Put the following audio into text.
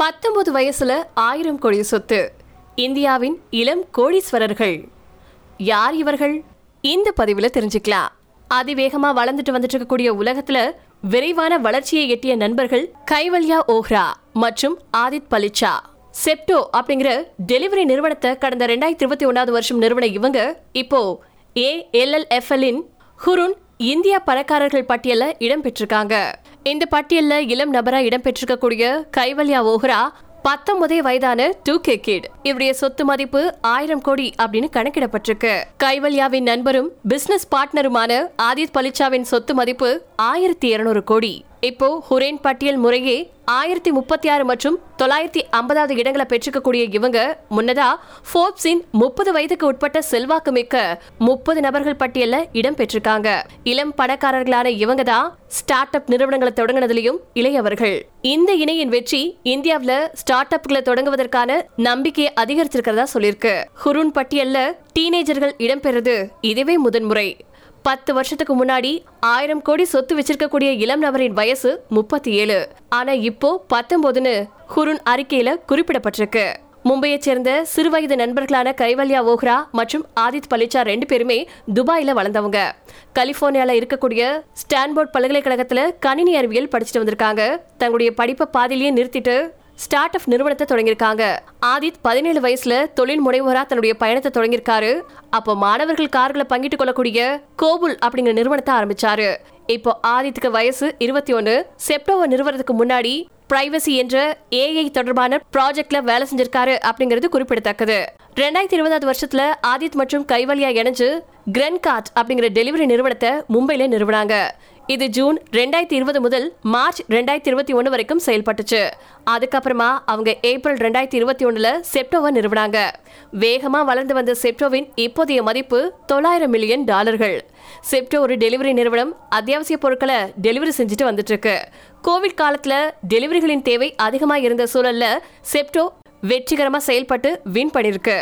பத்தொன்பது வயசுல ஆயிரம் கோடி சொத்து. இந்தியாவின் இளம் கோடீஸ்வரர்கள். யார் இவர்கள்? இந்த பதிவுல தெரிஞ்சுக்கலாம். அதிவேகமா வளர்ந்துட்டு வந்துட்டு இருக்கக்கூடிய உலகத்துல விரைவான வளர்ச்சியை எட்டிய நண்பர்கள் கைவல்யா ஓஹ்ரா மற்றும் ஆதித் பலிச்சா. செப்டோ அப்படிங்கிற டெலிவரி நிறுவனத்தை கடந்த ரெண்டாயிரத்தி இருபத்தி ஒன்னாவது வருஷம் நிறுவன இவங்க இப்போ ஏஎல்எல்எஃப்எல்லின் ஹுருன் இந்தியா பணக்காரர்கள் பட்டியலில் இடம் பெற்றிருக்காங்க. இந்த பட்டியல்ல இளம் நபரா இடம்பெற்றிருக்கக்கூடிய கைவல்யா ஓஹ்ரா பத்தொன்பதே வயதான டூ கே கிட் இவருடைய சொத்து மதிப்பு ஆயிரம் கோடி அப்படின்னு கணக்கிடப்பட்டிருக்கு. கைவல்யாவின் நண்பரும் பிசினஸ் பார்ட்னருமான ஆதித் பலிச்சாவின் சொத்து மதிப்பு ஆயிரத்தி இருநூறு கோடி. இப்போ ஹுரேன் பட்டியல் முறையே ஆயிரத்தி முப்பத்தி ஆறு மற்றும் தொள்ளாயிரத்தி ஐம்பதாவது இடங்களை பெற்றுக்கக்கூடிய இவங்க முன்னதா ஃபோர்ப்ஸின் முப்பது வயதுக்கு உட்பட்ட செல்வாக்கு மிக்க முப்பது நபர்கள் பட்டியலில் இடம் பெற்றிருக்காங்க. இளம் பணக்காரர்களான இவங்க தான் ஸ்டார்ட் அப் நிறுவனங்களை தொடங்கினதுலயும் இளையவர்கள். இந்த இணையின் வெற்றி இந்தியாவுல ஸ்டார்ட் அப்களை தொடங்குவதற்கான நம்பிக்கையை அதிகரிச்சிருக்கிறதா சொல்லியிருக்கு. ஹுரூன் பட்டியல்ல டீனேஜர்கள் இடம்பெறது இதுவே முதன்முறை. பத்து வருஷத்துக்கு முன்னாடி ஆயிரம் கோடி சொத்து வச்சிருக்கக்கூடிய இளம் நபரின் வயசு முப்பத்தி ஏழு ஆனா இப்போ பத்தொன்பதுன்னு ஹுருன் அறிக்கையில குறிப்பிடப்பட்டிருக்கு. மும்பையைச் சேர்ந்த சிறுவயது நண்பர்களான கைவல்யா ஓஹ்ரா மற்றும் ஆதித் பலிச்சா ரெண்டு பேருமே துபாயில வளர்ந்தவங்க. கலிபோர்னியால இருக்கக்கூடிய ஸ்டான்போர்ட் பல்கலைக்கழகத்துல கணினி அறிவியல் படிச்சுட்டு வந்திருக்காங்க. தங்களுடைய படிப்பை பாதியிலேயே நிறுத்திட்டு ஸ்டார்ட் அப் நிறுவனத்தை தொடங்கியிருக்காங்க. ஆதித் பதினேழு வயசுல தொழில் முனைவோரா தன்னுடைய பயணத்தை தொடங்கியிருக்காரு. அப்போ மாணவர்கள் கார்களை பங்கிட்டு கொள்ளக்கூடிய கோபுல் அப்படிங்கிற நிறுவனத்தை ஆரம்பிச்சாரு. இப்போ ஆதித்துக்கு வயசு இருபத்தி ஒன்னு செப்டம்பர் நிறுவனத்துக்கு முன்னாடி பிரைவசி என்ற ஏஐ தொடர்பான ப்ராஜெக்ட்ல வேலை செஞ்சிருக்காரு அப்படிங்கிறது குறிப்பிடத்தக்கது. ரெண்டாயிரத்தி இருபதாவது வருஷத்துல ஆதித் மற்றும் கைவலியா இணைஞ்சு கிரென் கார்ட் அப்படிங்கிற டெலிவரி நிறுவனத்தை மும்பையில நிறுவனாங்க. இது ஜூன் ரெண்டாயிரத்தி இருபது முதல் மார்ச் ரெண்டாயிரத்தி இருபத்தி ஒன்று வரைக்கும் செயல்பட்டுச்சு. அதுக்கப்புறமா அவங்க ஏப்ரல் ரெண்டாயிரத்தி இருபத்தி ஒன்றில் செப்டோவை நிறுவனாங்க. வேகமாக வளர்ந்து வந்த செப்டோவின் இப்போதைய மதிப்பு தொள்ளாயிரம் மில்லியன் டாலர்கள். செப்டோ ஒரு டெலிவரி நிறுவனம் அத்தியாவசிய பொருட்களை டெலிவரி செஞ்சுட்டு வந்துட்டு இருக்கு கோவிட் காலத்தில் டெலிவரிகளின் தேவை அதிகமாக இருந்த சூழல்ல செப்டோ வெற்றிகரமாக செயல்பட்டு வின் பண்ணியிருக்கு